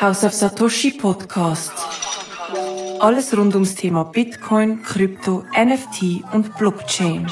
House of Satoshi Podcast. Alles rund ums Thema Bitcoin, Krypto, NFT und Blockchain.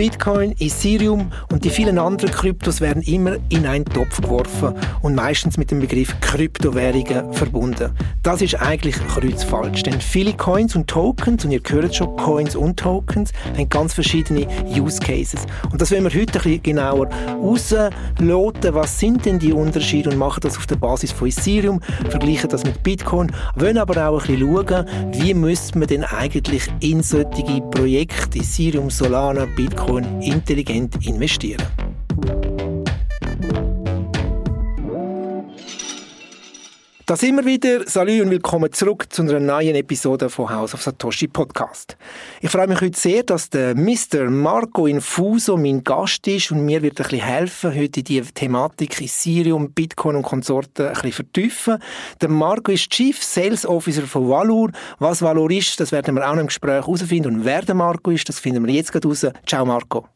Bitcoin, Ethereum und die vielen anderen Kryptos werden immer in einen Topf geworfen und meistens mit dem Begriff Kryptowährungen verbunden. Das ist eigentlich kreuzfalsch, denn viele Coins und Tokens, und ihr hört schon, Coins und Tokens, haben ganz verschiedene Use Cases. Und das wollen wir heute ein bisschen genauer ausloten. Was sind denn die Unterschiede und machen das auf der Basis von Ethereum, vergleichen das mit Bitcoin, wollen aber auch ein bisschen schauen, wie müsste man denn eigentlich in solche Projekte, Ethereum, Solana, Bitcoin, Telefon intelligent investieren. Da sind wir wieder. Salut und willkommen zurück zu einer neuen Episode von House of Satoshi Podcast. Ich freue mich heute sehr, dass der Mr. Marco Infuso mein Gast ist und mir wird ein bisschen helfen, heute die Thematik Ethereum, Bitcoin und Konsorten ein bisschen vertiefen. Der Marco ist Chief Sales Officer von Valur. Was Valur ist, das werden wir auch im Gespräch herausfinden. Und wer der Marco ist, das finden wir jetzt gerade raus. Ciao Marco.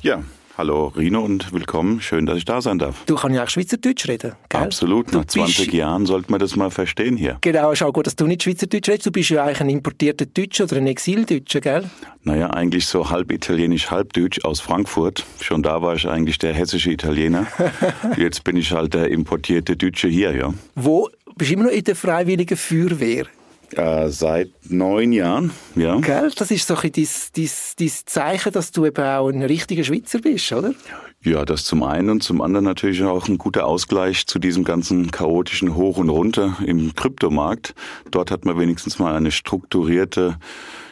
Ja, Hallo Rino und willkommen. Schön, dass ich da sein darf. Du kannst ja auch Schweizerdeutsch reden, gell? Absolut. Nach 20 Jahren sollte man das mal verstehen hier. Genau, ist auch gut, dass du nicht Schweizerdeutsch redest. Du bist ja eigentlich ein importierter Deutscher oder ein Exildeutscher, gell? Naja, eigentlich so halb italienisch, halb deutsch aus Frankfurt. Schon da war ich eigentlich der hessische Italiener. Jetzt bin ich halt der importierte Deutsche hier, ja. Wo? Bist du immer noch in der Freiwilligen Feuerwehr? Äh, seit neun Jahren, ja. Gell? Das ist so ein dein, dein, dein Zeichen, dass du eben auch ein richtiger Schweizer bist, oder? Ja, das zum einen und zum anderen natürlich auch ein guter Ausgleich zu diesem ganzen chaotischen Hoch und Runter im Kryptomarkt. Dort hat man wenigstens mal eine strukturierte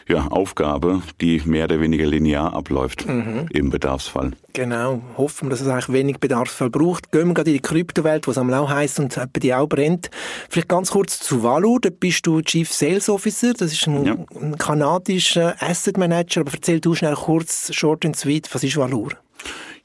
ja, Aufgabe, die mehr oder weniger linear abläuft mhm. im Bedarfsfall. Genau, hoffen wir, dass es eigentlich wenig Bedarfsfall braucht. Gehen wir gerade in die Kryptowelt, wo es am auch heisst und bei die auch brennt. Vielleicht ganz kurz zu Valor, da bist du Chief Sales Officer, das ist ein, ja. ein kanadischer Asset Manager, aber erzähl du schnell kurz, short and sweet, was ist Valor?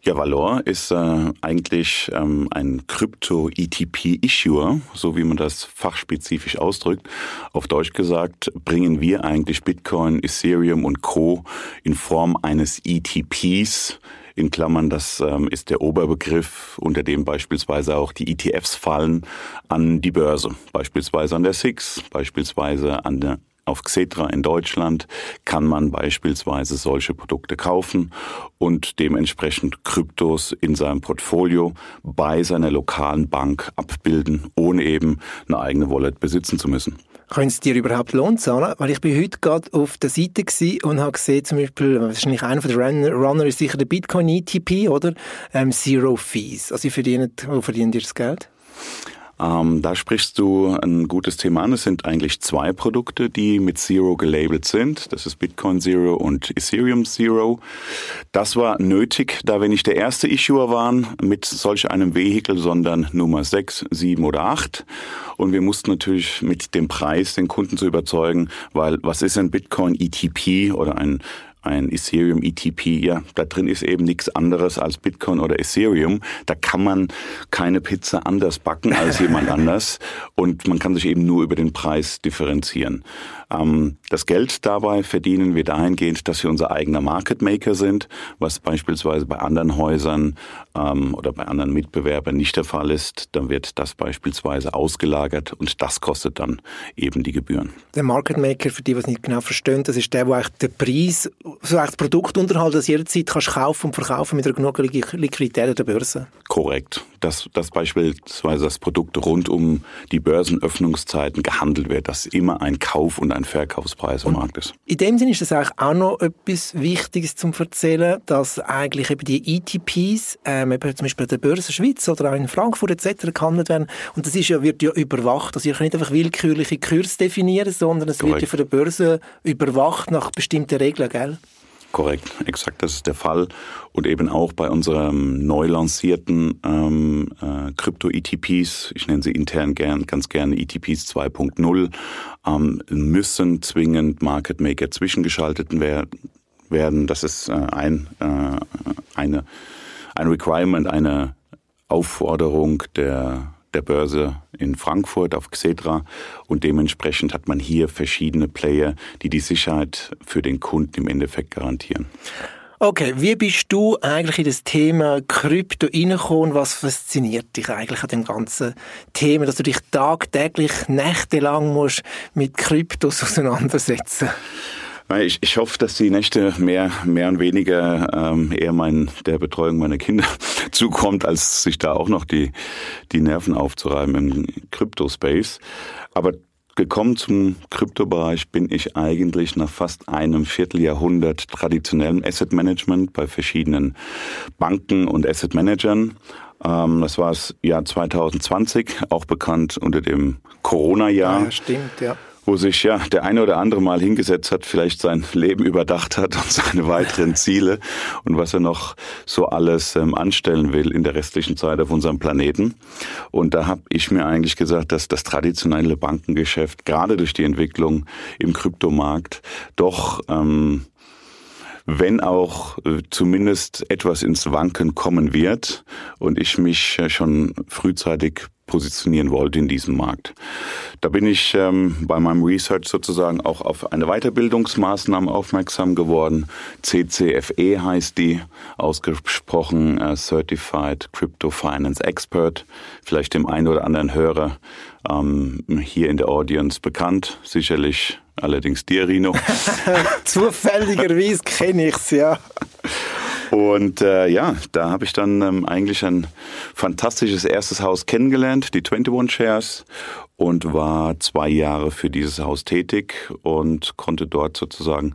Ja, Valor ist äh, eigentlich ähm, ein Krypto-ETP-Issuer, so wie man das fachspezifisch ausdrückt. Auf Deutsch gesagt bringen wir eigentlich Bitcoin, Ethereum und Co. in Form eines ETPs in Klammern, das ähm, ist der Oberbegriff, unter dem beispielsweise auch die ETFs fallen, an die Börse. Beispielsweise an der SIX, beispielsweise an der auf Xetra in Deutschland kann man beispielsweise solche Produkte kaufen und dementsprechend Kryptos in seinem Portfolio bei seiner lokalen Bank abbilden, ohne eben eine eigene Wallet besitzen zu müssen. Können es dir überhaupt Lohn zahlen? Weil ich bin heute gerade auf der Seite und habe gesehen, zum Beispiel, wahrscheinlich einer der Runner, Runner ist sicher der Bitcoin ETP, oder? Ähm, Zero Fees. Also, verdienen, wo verdienen die das Geld? Ähm, da sprichst du ein gutes Thema an. Es sind eigentlich zwei Produkte, die mit Zero gelabelt sind. Das ist Bitcoin Zero und Ethereum Zero. Das war nötig, da wir nicht der erste Issuer waren mit solch einem Vehikel, sondern Nummer 6, 7 oder 8. Und wir mussten natürlich mit dem Preis den Kunden zu überzeugen, weil was ist ein Bitcoin ETP oder ein ein Ethereum ETP, ja, da drin ist eben nichts anderes als Bitcoin oder Ethereum. Da kann man keine Pizza anders backen als jemand anders und man kann sich eben nur über den Preis differenzieren. Ähm, das Geld dabei verdienen wir dahingehend, dass wir unser eigener Market Maker sind, was beispielsweise bei anderen Häusern ähm, oder bei anderen Mitbewerbern nicht der Fall ist. Dann wird das beispielsweise ausgelagert und das kostet dann eben die Gebühren. Der Market Maker, für die, die es nicht genau verstehen, das ist der, der eigentlich den Preis, so das Produkt unterhält, das jederzeit kannst kaufen und verkaufen mit einer genug Liquidität an der Börse. Korrekt. Dass, dass beispielsweise das Produkt rund um die Börsenöffnungszeiten gehandelt wird, dass immer ein Kauf und ein Verkaufspreis im Markt ist. In dem Sinne ist das eigentlich auch noch etwas Wichtiges zum Erzählen, dass eigentlich eben die ETPs, ähm, eben zum Beispiel der Börse Schweiz oder auch in Frankfurt etc. gehandelt werden. Und das ist ja, wird ja überwacht. Also ihr könnt nicht einfach willkürliche Kurs definieren, sondern es Korrekt. wird ja von der Börse überwacht nach bestimmten Regeln, gell? Korrekt, exakt, das ist der Fall. Und eben auch bei unserem neu lancierten ähm, äh, Krypto-ETPs, ich nenne sie intern gern, ganz gerne ETPs 2.0, ähm, müssen zwingend Market Maker zwischengeschaltet werden. Das ist äh, ein, äh, eine, ein Requirement, eine Aufforderung der der Börse in Frankfurt auf Xetra und dementsprechend hat man hier verschiedene Player, die die Sicherheit für den Kunden im Endeffekt garantieren. Okay, wie bist du eigentlich in das Thema Krypto reingekommen? Was fasziniert dich eigentlich an dem ganzen Thema, dass du dich tagtäglich, nächtelang musst mit Kryptos auseinandersetzen ich, ich hoffe, dass die Nächte mehr, mehr und weniger ähm, eher mein, der Betreuung meiner Kinder zukommt, als sich da auch noch die, die Nerven aufzureiben im Crypto-Space. Aber gekommen zum Kryptobereich bin ich eigentlich nach fast einem Vierteljahrhundert traditionellem Asset Management bei verschiedenen Banken und Asset Managern. Ähm, das war das Jahr 2020, auch bekannt unter dem Corona-Jahr. Ja, stimmt, ja wo sich ja der eine oder andere mal hingesetzt hat, vielleicht sein Leben überdacht hat und seine weiteren Ziele und was er noch so alles ähm, anstellen will in der restlichen Zeit auf unserem Planeten. Und da habe ich mir eigentlich gesagt, dass das traditionelle Bankengeschäft gerade durch die Entwicklung im Kryptomarkt doch ähm, wenn auch äh, zumindest etwas ins Wanken kommen wird und ich mich äh, schon frühzeitig positionieren wollte in diesem Markt. Da bin ich ähm, bei meinem Research sozusagen auch auf eine Weiterbildungsmaßnahme aufmerksam geworden. CCFE heißt die, ausgesprochen äh, Certified Crypto Finance Expert. Vielleicht dem einen oder anderen Hörer ähm, hier in der Audience bekannt. Sicherlich allerdings dir, Rino. Zufälligerweise kenne ich's ja. Und äh, ja, da habe ich dann ähm, eigentlich ein fantastisches erstes Haus kennengelernt, die 21 Shares, und war zwei Jahre für dieses Haus tätig und konnte dort sozusagen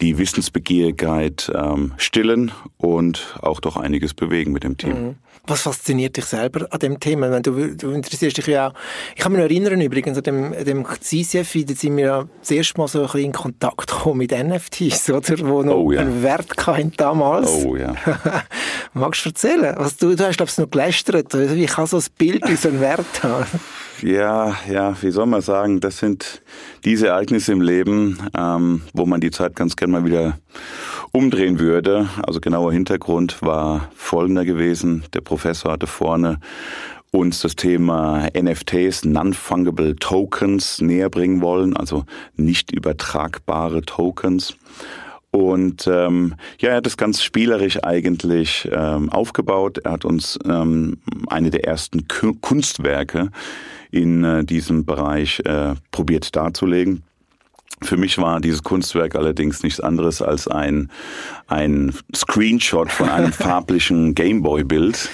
die Wissensbegierigkeit ähm, stillen und auch doch einiges bewegen mit dem Team. Mhm. Was fasziniert dich selber an dem Thema? Du, du interessierst dich ja auch. Ich kann mich noch erinnern übrigens an dem, dem CCF, da sind wir ja das erste Mal so ein bisschen in Kontakt gekommen mit NFTs, oder? Wo noch oh, ja. einen Wert hatten damals. Oh ja. Magst du erzählen? Was du, du hast, glaube ich, noch gelästert. Wie kann so ein Bild so einen Wert haben? Ja, ja, wie soll man sagen, das sind diese Ereignisse im Leben, ähm, wo man die Zeit ganz gerne mal wieder umdrehen würde. Also genauer Hintergrund war folgender gewesen. Der Professor hatte vorne uns das Thema NFTs, Non-Fungible Tokens, näher bringen wollen, also nicht übertragbare Tokens. Und ähm, ja, er hat das ganz spielerisch eigentlich ähm, aufgebaut. Er hat uns ähm, eine der ersten Kunstwerke in äh, diesem Bereich äh, probiert darzulegen. Für mich war dieses Kunstwerk allerdings nichts anderes als ein, ein Screenshot von einem farblichen Gameboy-Bild.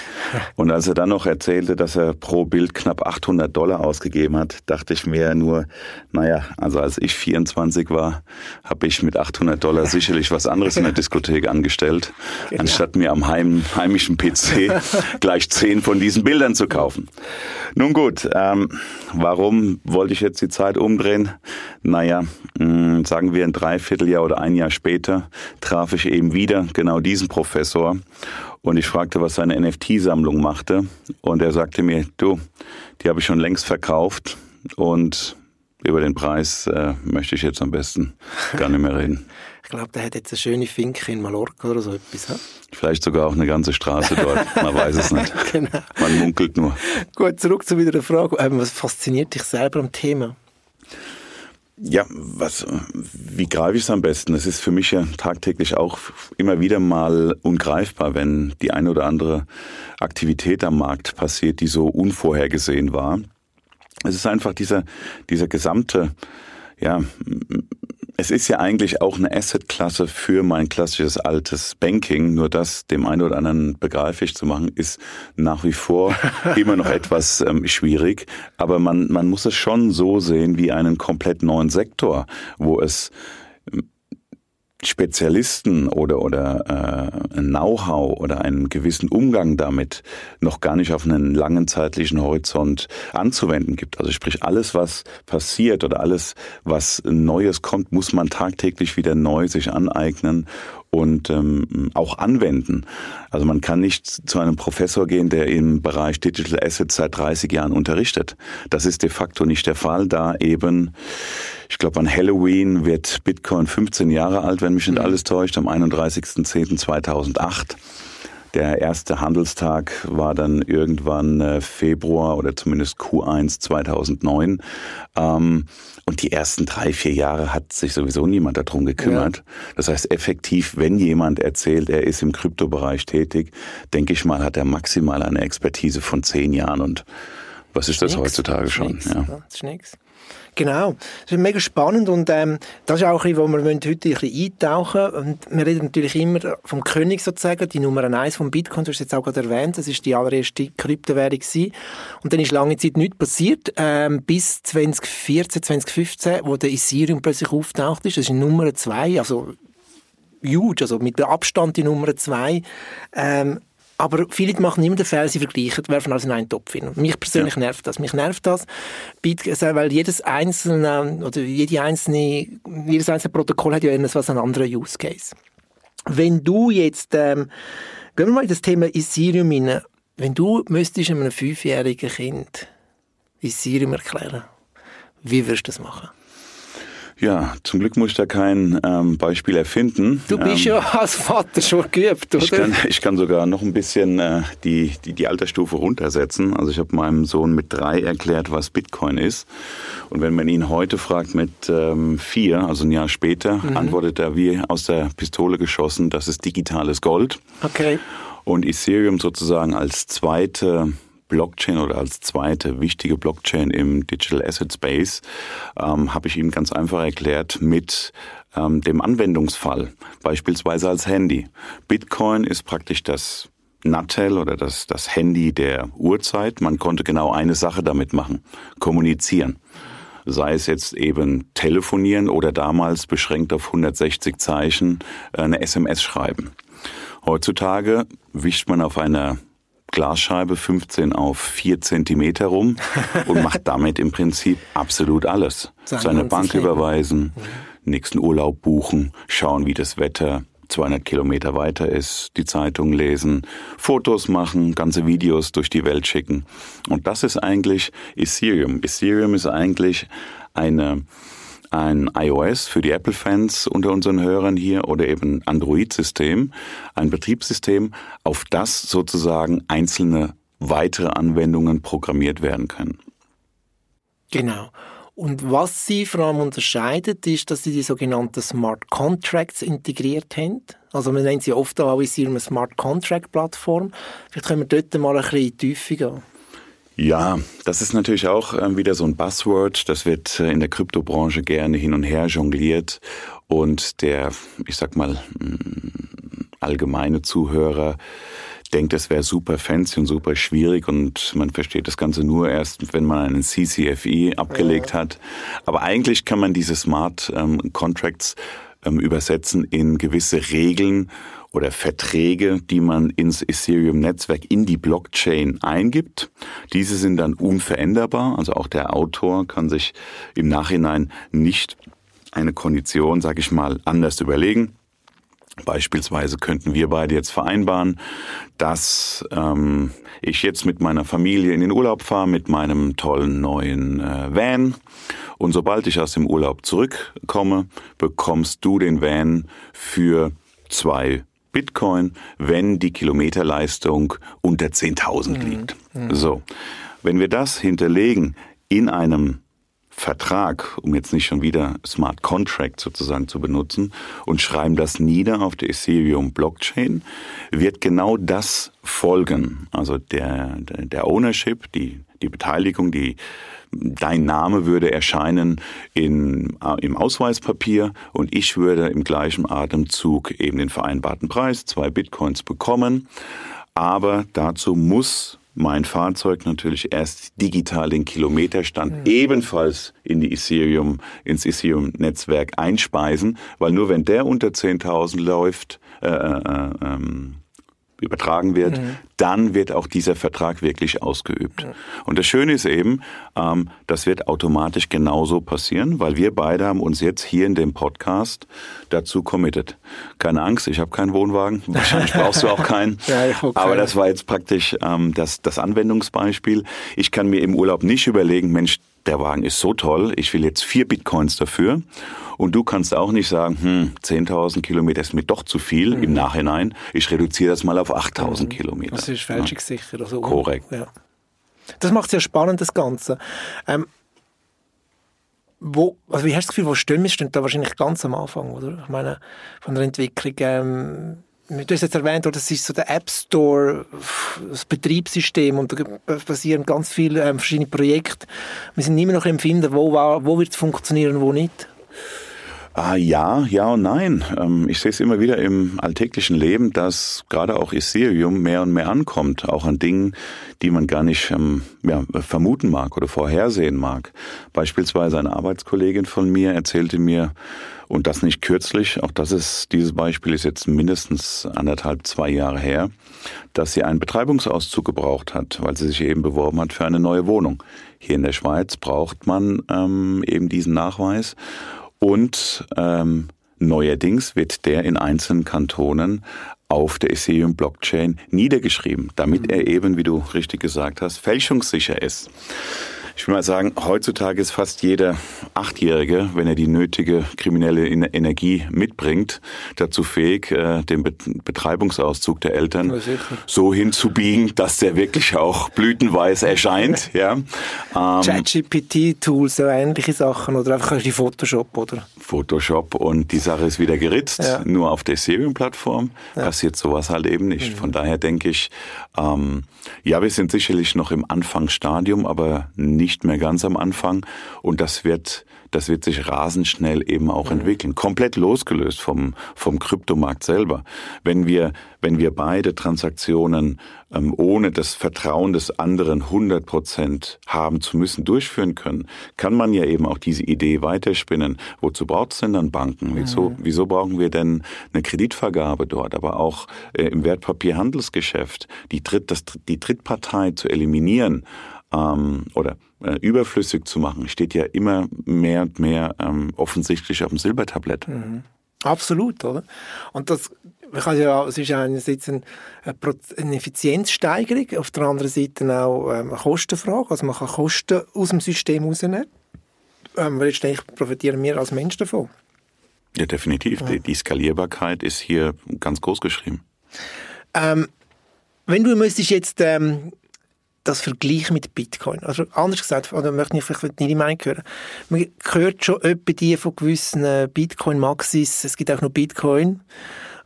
Und als er dann noch erzählte, dass er pro Bild knapp 800 Dollar ausgegeben hat, dachte ich mir nur, naja, also als ich 24 war, habe ich mit 800 Dollar sicherlich was anderes in der Diskothek angestellt, genau. anstatt mir am heim, heimischen PC gleich zehn von diesen Bildern zu kaufen. Nun gut, ähm, warum wollte ich jetzt die Zeit umdrehen? Naja, sagen wir ein Dreivierteljahr oder ein Jahr später traf ich eben wieder genau diesen Professor und ich fragte, was seine NFT-Sammlung machte. Und er sagte mir, du, die habe ich schon längst verkauft und über den Preis äh, möchte ich jetzt am besten gar nicht mehr reden. Ich glaube, der hat jetzt eine schöne Finke in Mallorca oder so etwas. He? Vielleicht sogar auch eine ganze Straße dort. Man weiß es nicht. genau. Man munkelt nur. Gut, zurück zu wieder der Frage. Ähm, was fasziniert dich selber am Thema? Ja, was, wie greife ich es am besten? Es ist für mich ja tagtäglich auch immer wieder mal ungreifbar, wenn die eine oder andere Aktivität am Markt passiert, die so unvorhergesehen war. Es ist einfach dieser, dieser gesamte, ja, es ist ja eigentlich auch eine Assetklasse für mein klassisches altes Banking, nur das dem einen oder anderen begreiflich zu machen, ist nach wie vor immer noch etwas ähm, schwierig. Aber man, man muss es schon so sehen wie einen komplett neuen Sektor, wo es Spezialisten oder, oder äh, Know-how oder einen gewissen Umgang damit noch gar nicht auf einen langen zeitlichen Horizont anzuwenden gibt. Also sprich, alles, was passiert oder alles, was Neues kommt, muss man tagtäglich wieder neu sich aneignen und ähm, auch anwenden. Also man kann nicht zu einem Professor gehen, der im Bereich Digital Assets seit 30 Jahren unterrichtet. Das ist de facto nicht der Fall, da eben, ich glaube, an Halloween wird Bitcoin 15 Jahre alt, wenn mich nicht mhm. alles täuscht, am 31.10.2008. Der erste Handelstag war dann irgendwann äh, Februar oder zumindest Q1 2009. Ähm, und die ersten drei, vier Jahre hat sich sowieso niemand darum gekümmert. Ja. Das heißt, effektiv, wenn jemand erzählt, er ist im Kryptobereich tätig, denke ich mal, hat er maximal eine Expertise von zehn Jahren. Und was ist das nix. heutzutage schon? Nix. Ja. Das ist nichts. Genau, das ist mega spannend und ähm, das ist auch bisschen, wo wir heute ein bisschen eintauchen und wir reden natürlich immer vom König sozusagen, die Nummer eins vom Bitcoin, du hast jetzt auch gerade erwähnt, das ist die allererste Kryptowährung gewesen. und dann ist lange Zeit nichts passiert, ähm, bis 2014, 2015, wo der Ethereum plötzlich auftaucht ist, das ist Nummer zwei, also huge, also mit Abstand die Nummer zwei. Ähm, aber viele machen immer den Fehler, sie vergleichen, werfen alles in einen Topf hin. Mich persönlich ja. nervt das. Mich nervt das, weil jedes einzelne, oder jede einzelne, jedes einzelne Protokoll hat ja etwas einen anderen Use Case. Wenn du jetzt, ähm, gehen wir mal in das Thema Ethereum rein. Wenn du müsstest einem fünfjährigen Kind Ethereum erklären, wie würdest du das machen? Ja, zum Glück muss ich da kein ähm, Beispiel erfinden. Du bist ähm, ja als Vater schon geübt, oder? Ich kann, ich kann sogar noch ein bisschen äh, die, die, die Altersstufe runtersetzen. Also ich habe meinem Sohn mit drei erklärt, was Bitcoin ist. Und wenn man ihn heute fragt mit ähm, vier, also ein Jahr später, mhm. antwortet er wie aus der Pistole geschossen, das ist digitales Gold. Okay. Und Ethereum sozusagen als zweite Blockchain oder als zweite wichtige Blockchain im Digital Asset Space ähm, habe ich ihm ganz einfach erklärt mit ähm, dem Anwendungsfall, beispielsweise als Handy. Bitcoin ist praktisch das Nattel oder das, das Handy der Uhrzeit. Man konnte genau eine Sache damit machen, kommunizieren. Sei es jetzt eben telefonieren oder damals beschränkt auf 160 Zeichen äh, eine SMS schreiben. Heutzutage wischt man auf einer Glasscheibe 15 auf 4 Zentimeter rum und macht damit im Prinzip absolut alles. Seine Bank überweisen, mhm. nächsten Urlaub buchen, schauen, wie das Wetter 200 Kilometer weiter ist, die Zeitung lesen, Fotos machen, ganze Videos durch die Welt schicken. Und das ist eigentlich Ethereum. Ethereum ist eigentlich eine ein iOS für die Apple-Fans unter unseren Hörern hier oder eben Android-System, ein Betriebssystem, auf das sozusagen einzelne weitere Anwendungen programmiert werden können. Genau. Und was sie vor allem unterscheidet, ist, dass sie die sogenannten Smart Contracts integriert haben. Also man nennt sie oft auch eine Smart Contract Plattform. Vielleicht können wir dort mal ein bisschen tiefer gehen. Ja, das ist natürlich auch ähm, wieder so ein Buzzword. Das wird äh, in der Kryptobranche gerne hin und her jongliert. Und der, ich sag mal, mm, allgemeine Zuhörer denkt, es wäre super fancy und super schwierig und man versteht das Ganze nur erst, wenn man einen CCFE abgelegt ja. hat. Aber eigentlich kann man diese Smart ähm, Contracts ähm, übersetzen in gewisse Regeln oder Verträge, die man ins Ethereum-Netzwerk in die Blockchain eingibt. Diese sind dann unveränderbar. Also auch der Autor kann sich im Nachhinein nicht eine Kondition, sage ich mal, anders überlegen. Beispielsweise könnten wir beide jetzt vereinbaren, dass ähm, ich jetzt mit meiner Familie in den Urlaub fahre mit meinem tollen neuen äh, Van. Und sobald ich aus dem Urlaub zurückkomme, bekommst du den Van für zwei Bitcoin, wenn die Kilometerleistung unter 10.000 mhm. liegt. Mhm. So, wenn wir das hinterlegen in einem Vertrag, um jetzt nicht schon wieder Smart Contract sozusagen zu benutzen, und schreiben das nieder auf der Ethereum Blockchain, wird genau das folgen. Also der, der Ownership, die, die Beteiligung, die dein Name würde erscheinen in, äh, im Ausweispapier und ich würde im gleichen Atemzug eben den vereinbarten Preis, zwei Bitcoins bekommen. Aber dazu muss mein Fahrzeug natürlich erst digital den Kilometerstand mhm. ebenfalls in die Ethereum, ins Ethereum-Netzwerk einspeisen, weil nur wenn der unter 10.000 läuft, äh, äh, ähm, übertragen wird, mhm. dann wird auch dieser Vertrag wirklich ausgeübt. Mhm. Und das Schöne ist eben, ähm, das wird automatisch genauso passieren, weil wir beide haben uns jetzt hier in dem Podcast dazu committed. Keine Angst, ich habe keinen Wohnwagen, wahrscheinlich brauchst du auch keinen. ja, okay. Aber das war jetzt praktisch ähm, das, das Anwendungsbeispiel. Ich kann mir im Urlaub nicht überlegen, Mensch, der Wagen ist so toll, ich will jetzt vier Bitcoins dafür. Und du kannst auch nicht sagen, hm, 10.000 Kilometer ist mir doch zu viel mhm. im Nachhinein. Ich reduziere das mal auf 8.000 mhm. Kilometer. Das ist fälschungssicher. Also, Korrekt. Ja. Das macht es ja spannend, das Ganze. Ähm, wo, also wie hast du das Gefühl, wo stehen wir? Stehen da wahrscheinlich ganz am Anfang, oder? Ich meine, von der Entwicklung, ähm, du hast jetzt erwähnt, das ist so der App Store, das Betriebssystem und da passieren ganz viele ähm, verschiedene Projekte. Wir sind immer noch im Finden, wo, wo wird es funktionieren wo nicht. Ah, ja, ja und nein. Ähm, ich sehe es immer wieder im alltäglichen Leben, dass gerade auch Ethereum mehr und mehr ankommt, auch an Dingen, die man gar nicht ähm, ja, vermuten mag oder vorhersehen mag. Beispielsweise eine Arbeitskollegin von mir erzählte mir, und das nicht kürzlich, auch das ist, dieses Beispiel ist jetzt mindestens anderthalb, zwei Jahre her, dass sie einen Betreibungsauszug gebraucht hat, weil sie sich eben beworben hat für eine neue Wohnung. Hier in der Schweiz braucht man ähm, eben diesen Nachweis. Und ähm, neuerdings wird der in einzelnen Kantonen auf der Ethereum Blockchain niedergeschrieben, damit er eben, wie du richtig gesagt hast, fälschungssicher ist. Ich will mal sagen, heutzutage ist fast jeder Achtjährige, wenn er die nötige kriminelle Energie mitbringt, dazu fähig, äh, den Betreibungsauszug der Eltern so hinzubiegen, dass der wirklich auch blütenweiß erscheint. ja. Ähm, ChatGPT-Tools, so ähnliche Sachen oder einfach die Photoshop, oder? Photoshop und die Sache ist wieder geritzt. Ja. Nur auf der Ethereum-Plattform ja. passiert sowas halt eben nicht. Mhm. Von daher denke ich, ähm, ja, wir sind sicherlich noch im Anfangsstadium, aber nicht mehr ganz am Anfang. Und das wird das wird sich rasend schnell eben auch mhm. entwickeln. Komplett losgelöst vom, vom Kryptomarkt selber. Wenn wir, wenn wir beide Transaktionen ähm, ohne das Vertrauen des anderen 100 Prozent haben zu müssen durchführen können, kann man ja eben auch diese Idee weiterspinnen. Wozu braucht es denn dann Banken? Wieso, mhm. wieso brauchen wir denn eine Kreditvergabe dort? Aber auch äh, im Wertpapierhandelsgeschäft die, Dritt, das, die Drittpartei zu eliminieren ähm, oder äh, überflüssig zu machen, steht ja immer mehr und mehr ähm, offensichtlich auf dem Silbertablett. Mhm. Absolut, oder? Und das, kann ja, es ist einerseits eine, eine Effizienzsteigerung, auf der anderen Seite auch ähm, eine Kostenfrage. Also man kann Kosten aus dem System rausnehmen. Ähm, weil letztendlich profitieren wir als Mensch davon. Ja, definitiv. Ja. Die, die, Skalierbarkeit ist hier ganz groß geschrieben. Ähm, wenn du müsstest jetzt ähm, das Vergleich mit Bitcoin. Also anders gesagt, oder möchte ich vielleicht deine Meinung hören. Man hört schon etwa die von gewissen äh, Bitcoin-Maxis, es gibt auch noch Bitcoin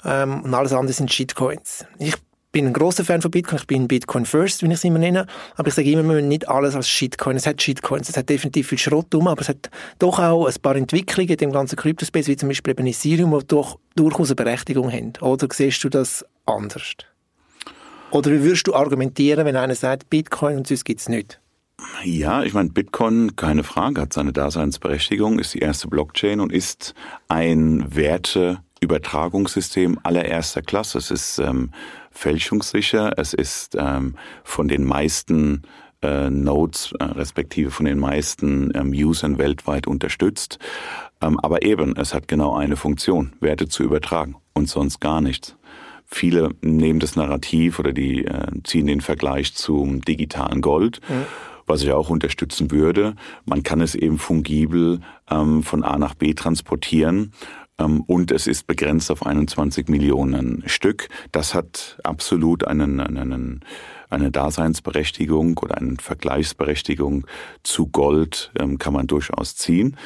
ähm, und alles andere sind Shitcoins. Ich bin ein großer Fan von Bitcoin, ich bin Bitcoin First, wie ich es immer nenne, aber ich sage immer, man nicht alles als Shitcoin. Es hat Shitcoins, es hat definitiv viel Schrott um, aber es hat doch auch ein paar Entwicklungen in dem ganzen Kryptospace, wie zum Beispiel eben Ethereum, die doch durchaus eine Berechtigung haben. Oder siehst du das anders? Oder wie würdest du argumentieren, wenn einer sagt, Bitcoin und sonst gibt es nicht? Ja, ich meine, Bitcoin, keine Frage, hat seine Daseinsberechtigung, ist die erste Blockchain und ist ein Werteübertragungssystem allererster Klasse. Es ist ähm, fälschungssicher, es ist ähm, von den meisten äh, Nodes, äh, respektive von den meisten ähm, Usern weltweit unterstützt. Ähm, aber eben, es hat genau eine Funktion, Werte zu übertragen und sonst gar nichts. Viele nehmen das Narrativ oder die äh, ziehen den Vergleich zum digitalen Gold. Mhm was ich auch unterstützen würde. Man kann es eben fungibel ähm, von A nach B transportieren ähm, und es ist begrenzt auf 21 Millionen Stück. Das hat absolut einen, einen, eine Daseinsberechtigung oder eine Vergleichsberechtigung zu Gold ähm, kann man durchaus ziehen.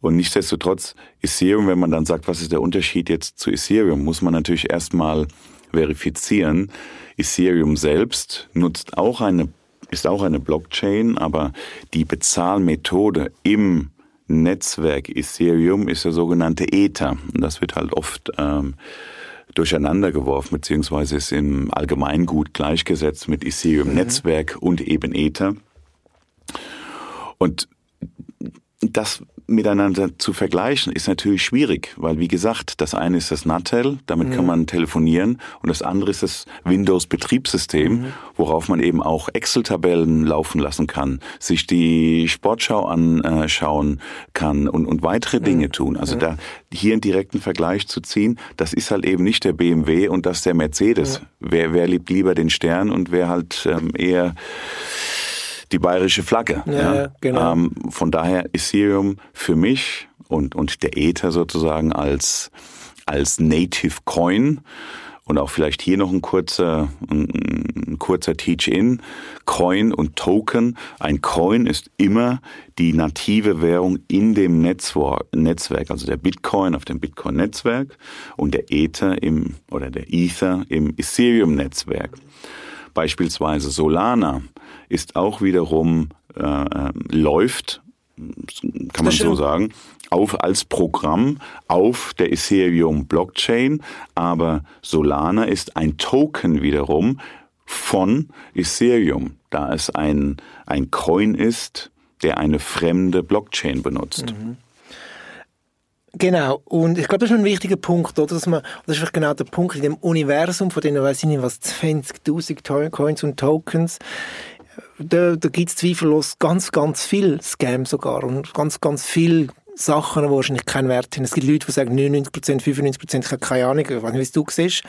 Und nichtsdestotrotz, Ethereum, wenn man dann sagt, was ist der Unterschied jetzt zu Ethereum, muss man natürlich erstmal verifizieren. Ethereum selbst nutzt auch eine, ist auch eine Blockchain, aber die Bezahlmethode im Netzwerk Ethereum ist der sogenannte Ether. Und das wird halt oft ähm, durcheinander geworfen, beziehungsweise ist im Allgemeingut gleichgesetzt mit Ethereum-Netzwerk mhm. und eben Ether. Und das miteinander zu vergleichen, ist natürlich schwierig, weil wie gesagt, das eine ist das Natel, damit mhm. kann man telefonieren und das andere ist das Windows-Betriebssystem, mhm. worauf man eben auch Excel-Tabellen laufen lassen kann, sich die Sportschau anschauen kann und, und weitere. Dinge mhm. tun. Also da hier einen direkten Vergleich zu ziehen, das ist halt eben nicht der BMW und das der Mercedes. Wer, wer liebt lieber den Stern und wer halt ähm, eher die bayerische Flagge. Ja, ja. genau. Ähm, von daher Ethereum für mich und, und der Ether sozusagen als, als Native Coin und auch vielleicht hier noch ein kurzer, ein, ein kurzer Teach-In. Coin und Token. Ein Coin ist immer die native Währung in dem Netzwerk, also der Bitcoin auf dem Bitcoin-Netzwerk und der Ether im, oder der Ether im Ethereum-Netzwerk. Beispielsweise Solana ist auch wiederum, äh, äh läuft, kann man so sagen, auf als Programm auf der Ethereum Blockchain, aber Solana ist ein Token wiederum von Ethereum, da es ein, ein Coin ist, der eine fremde Blockchain benutzt. Mhm. Genau, und ich glaube, das ist ein wichtiger Punkt, oder? Dass man, das ist vielleicht genau der Punkt in dem Universum von denen, weiß ich nicht, was 20.000 Coins und Tokens, da, da gibt es zweifellos ganz, ganz viel Scam sogar und ganz, ganz viel Sachen, die wahrscheinlich keinen Wert haben. Es gibt Leute, die sagen 99%, 95%, ich habe keine Ahnung, ich weiß nicht, wie du siehst.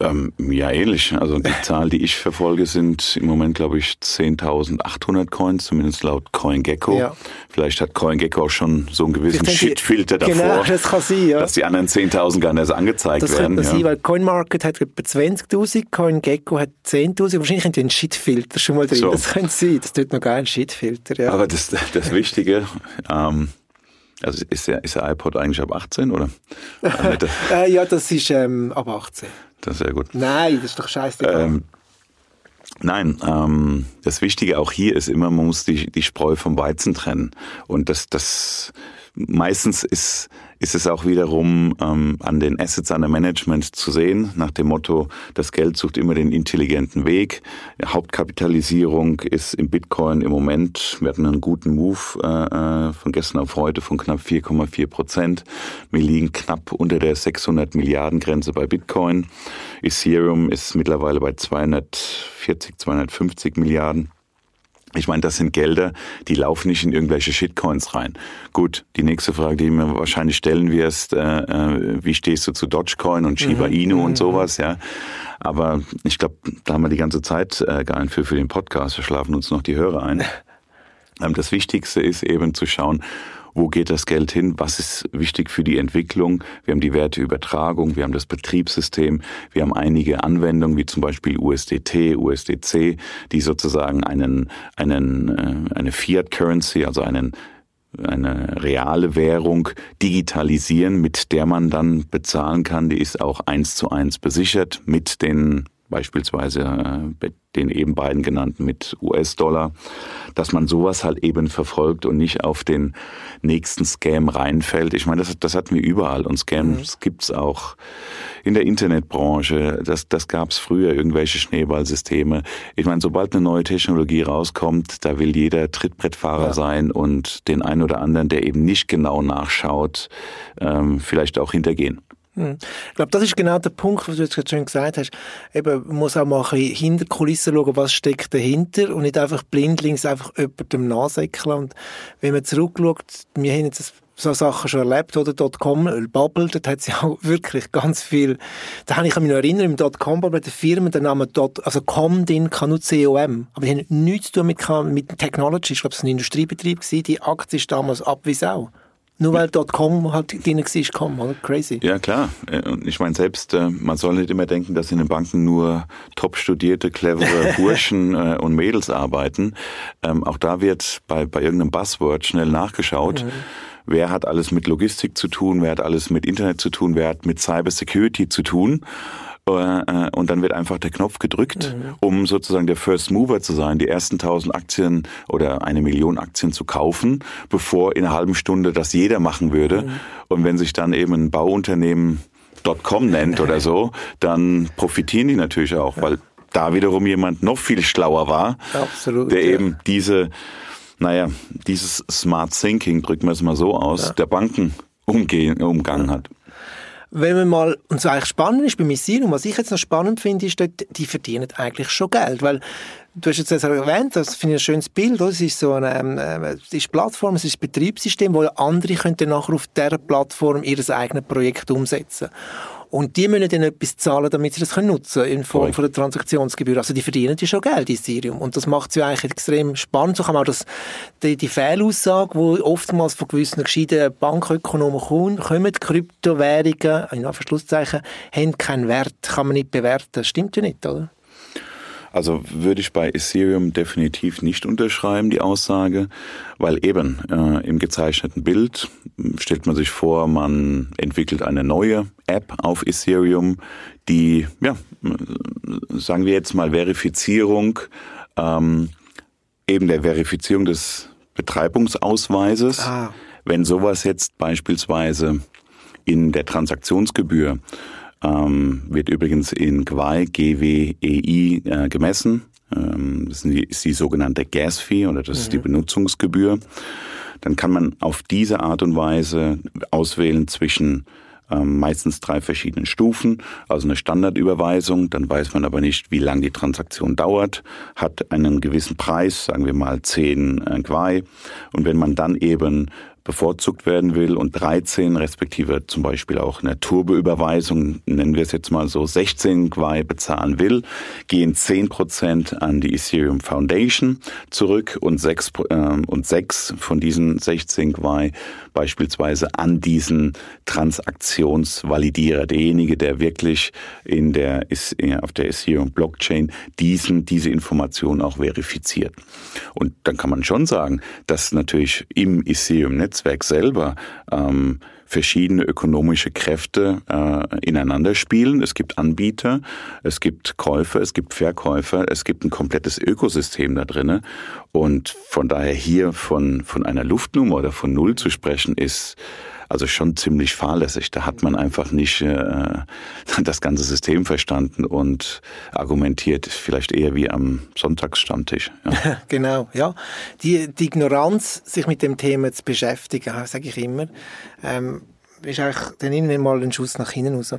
Ähm, ja, ähnlich. Also die Zahl, die ich verfolge, sind im Moment, glaube ich, 10.800 Coins, zumindest laut CoinGecko. Ja. Vielleicht hat CoinGecko auch schon so einen gewissen Shitfilter davor, genau, das kann sein, ja. dass die anderen 10.000 gar nicht angezeigt das werden. Das ja. sein, weil CoinMarket hat etwa 20.000, CoinGecko hat 10.000. Wahrscheinlich haben die einen Shitfilter schon mal drin. So. Das könnte sein. Das tut noch gar einen Shitfilter. Ja. Aber das, das Wichtige, ähm, also ist der, ist der iPod eigentlich ab 18 oder? äh, ja, das ist ähm, ab 18. Das ist sehr gut. Nein, das ist doch scheiße. Ähm, Nein, ähm, das Wichtige auch hier ist immer, man muss die, die Spreu vom Weizen trennen. Und das, das meistens ist, ist es auch wiederum ähm, an den Assets under Management zu sehen, nach dem Motto, das Geld sucht immer den intelligenten Weg. Hauptkapitalisierung ist im Bitcoin im Moment, wir hatten einen guten Move äh, äh von gestern auf heute von knapp 4,4 Prozent. Wir liegen knapp unter der 600 Milliarden Grenze bei Bitcoin. Ethereum ist mittlerweile bei 240, 250 Milliarden. Ich meine, das sind Gelder, die laufen nicht in irgendwelche Shitcoins rein. Gut, die nächste Frage, die mir wahrscheinlich stellen wirst, äh, äh, wie stehst du zu Dogecoin und Shiba mhm. Inu mhm. und sowas, ja. Aber ich glaube, da haben wir die ganze Zeit äh, gar nicht für, für den Podcast. Wir schlafen uns noch die Hörer ein. Ähm, das Wichtigste ist eben zu schauen, wo geht das Geld hin, was ist wichtig für die Entwicklung. Wir haben die Werteübertragung, wir haben das Betriebssystem, wir haben einige Anwendungen wie zum Beispiel USDT, USDC, die sozusagen einen, einen, äh, eine Fiat Currency, also einen eine reale Währung digitalisieren, mit der man dann bezahlen kann. Die ist auch eins zu eins besichert mit den beispielsweise äh, den eben beiden genannten mit US-Dollar, dass man sowas halt eben verfolgt und nicht auf den nächsten Scam reinfällt. Ich meine, das, das hatten wir überall und Scams mhm. gibt's auch in der Internetbranche. Das, das gab's früher, irgendwelche Schneeballsysteme. Ich meine, sobald eine neue Technologie rauskommt, da will jeder Trittbrettfahrer ja. sein und den einen oder anderen, der eben nicht genau nachschaut, ähm, vielleicht auch hintergehen. Hm. Ich glaube, das ist genau der Punkt, was du jetzt schon gesagt hast. Eben, man muss auch mal ein bisschen hinter Kulissen schauen, was steckt dahinter und nicht einfach blindlings einfach jemandem nachsäckeln. Und wenn man zurückschaut, wir haben jetzt so Sachen schon erlebt, oder? Dotcom, Bubble, dort hat es auch wirklich ganz viel, da habe ich mich noch erinnern, im Dotcom Bubble, der Firma, der Name Dot, also Com, den kann nur COM, aber die haben nichts zu tun mit, mit Technology, ich glaube, es war ein Industriebetrieb gewesen, die Aktie ist damals ab wie Sau. Nur weil .com halt drin war, komm, oder? Crazy. Ja, klar. Äh, und ich meine selbst, äh, man soll nicht immer denken, dass in den Banken nur top studierte, clevere Burschen äh, und Mädels arbeiten. Ähm, auch da wird bei, bei irgendeinem Buzzword schnell nachgeschaut. Mhm. Wer hat alles mit Logistik zu tun? Wer hat alles mit Internet zu tun? Wer hat mit Cyber Security zu tun? Äh, und dann wird einfach der Knopf gedrückt, mhm. um sozusagen der First Mover zu sein, die ersten tausend Aktien oder eine Million Aktien zu kaufen, bevor in einer halben Stunde das jeder machen würde. Mhm. Und wenn sich dann eben ein Bauunternehmen .com nennt oder so, dann profitieren die natürlich auch, ja. weil da wiederum jemand noch viel schlauer war, Absolut, der ja. eben diese, naja, dieses Smart Thinking, drücken wir es mal so aus, ja. der Banken umgehen, umgangen hat wenn man mal, und so eigentlich spannend ist bei Missile, was ich jetzt noch spannend finde, ist, dort, die verdienen eigentlich schon Geld, weil du hast jetzt erwähnt, das finde ich ein schönes Bild, es ist so eine, ähm, es ist Plattform, es ist ein Betriebssystem, wo andere können nachher auf dieser Plattform ihr eigenes Projekt umsetzen Und die müssen dann etwas zahlen, damit sie das können nutzen in Form von der Transaktionsgebühr. Also die verdienen ja schon Geld in Ethereum. Und das macht es ja eigentlich extrem spannend. So kann man auch das, die, die Fehlaussage, die oftmals von gewissen gescheiten Bankökonomen kommen, Kryptowährungen, in Anführungszeichen, haben keinen Wert, kann man nicht bewerten. Das stimmt ja nicht, oder? Also würde ich bei Ethereum definitiv nicht unterschreiben, die Aussage, weil eben äh, im gezeichneten Bild stellt man sich vor, man entwickelt eine neue App auf Ethereum, die, ja, sagen wir jetzt mal Verifizierung, ähm, eben der Verifizierung des Betreibungsausweises. Ah. Wenn sowas jetzt beispielsweise in der Transaktionsgebühr ähm, wird übrigens in GWEI, GWEI äh, gemessen. Ähm, das ist die, ist die sogenannte Gas Fee oder das mhm. ist die mhm. Benutzungsgebühr. Dann kann man auf diese Art und Weise auswählen zwischen ähm, meistens drei verschiedenen Stufen, also eine Standardüberweisung, dann weiß man aber nicht, wie lange die Transaktion dauert, hat einen gewissen Preis, sagen wir mal 10 äh, Gwei. Und wenn man dann eben bevorzugt werden will und 13 respektive zum Beispiel auch eine Turboüberweisung, nennen wir es jetzt mal so, 16 Gwei bezahlen will, gehen 10 Prozent an die Ethereum Foundation zurück und 6, äh, und 6 von diesen 16 Gwei beispielsweise an diesen Transaktionsvalidierer, derjenige, der wirklich in der, auf der Ethereum Blockchain diesen, diese Information auch verifiziert. Und dann kann man schon sagen, dass natürlich im Ethereum-Netzwerk selber ähm, verschiedene ökonomische Kräfte äh, ineinander spielen. Es gibt Anbieter, es gibt Käufer, es gibt Verkäufer, es gibt ein komplettes Ökosystem da drinnen. Und von daher hier von, von einer Luftnummer oder von Null zu sprechen, ist also schon ziemlich fahrlässig. Da hat man einfach nicht äh, das ganze System verstanden und argumentiert vielleicht eher wie am Sonntagsstammtisch. Ja. genau, ja. Die, die Ignoranz, sich mit dem Thema zu beschäftigen, sage ich immer, ähm, ist eigentlich dann mal ein Schuss nach hinten raus.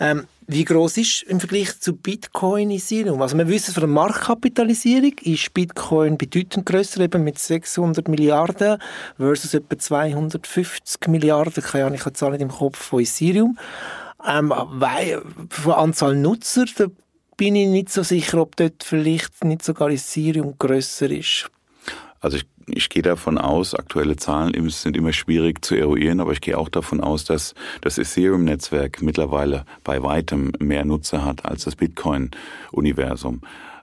Ähm, wie groß ist im Vergleich zu Bitcoin Ethereum? Also wir wissen von der Marktkapitalisierung ist Bitcoin bedeutend größer, eben mit 600 Milliarden versus etwa 250 Milliarden, keine Ahnung, ich habe die Zahl nicht im Kopf von Ethereum. Ähm, weil, von Anzahl Nutzer, da bin ich nicht so sicher, ob dort vielleicht nicht sogar Ethereum größer ist. Also ich ich gehe davon aus, aktuelle Zahlen sind immer schwierig zu eruieren, aber ich gehe auch davon aus, dass das Ethereum-Netzwerk mittlerweile bei weitem mehr Nutzer hat als das Bitcoin-Universum.